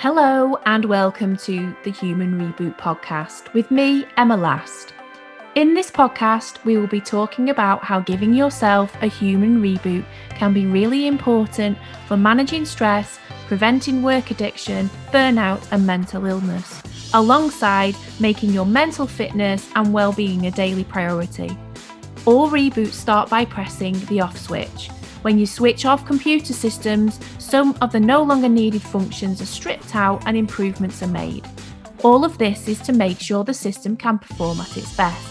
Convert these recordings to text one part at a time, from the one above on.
Hello, and welcome to the Human Reboot podcast with me, Emma Last. In this podcast, we will be talking about how giving yourself a human reboot can be really important for managing stress, preventing work addiction, burnout, and mental illness, alongside making your mental fitness and well-being a daily priority. All reboots start by pressing the off switch when you switch off computer systems, some of the no longer needed functions are stripped out and improvements are made. All of this is to make sure the system can perform at its best.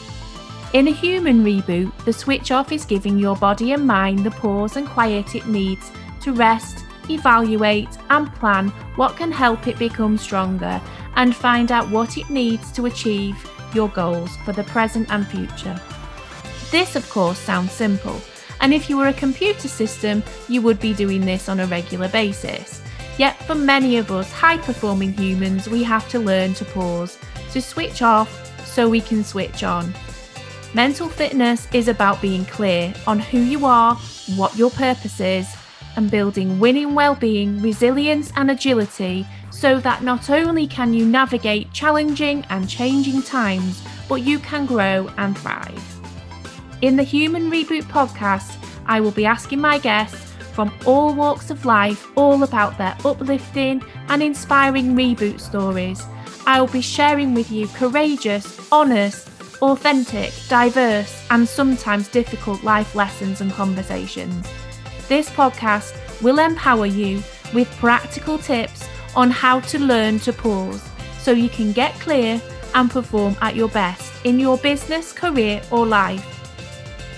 In a human reboot, the switch off is giving your body and mind the pause and quiet it needs to rest, evaluate, and plan what can help it become stronger and find out what it needs to achieve your goals for the present and future. This, of course, sounds simple and if you were a computer system, you would be doing this on a regular basis. Yet, for many of us high performing humans, we have to learn to pause, to switch off so we can switch on. Mental fitness is about being clear on who you are, what your purpose is, and building winning well-being, resilience, and agility so that not only can you navigate challenging and changing times, but you can grow and thrive. In the Human Reboot podcast, I will be asking my guests from all walks of life all about their uplifting and inspiring reboot stories. I will be sharing with you courageous, honest, authentic, diverse, and sometimes difficult life lessons and conversations. This podcast will empower you with practical tips on how to learn to pause so you can get clear and perform at your best in your business, career, or life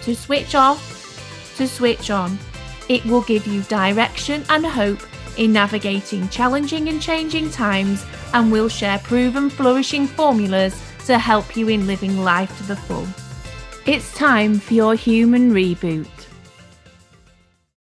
to switch off, to switch on. It will give you direction and hope in navigating challenging and changing times and will share proven flourishing formulas to help you in living life to the full. It's time for your human reboot.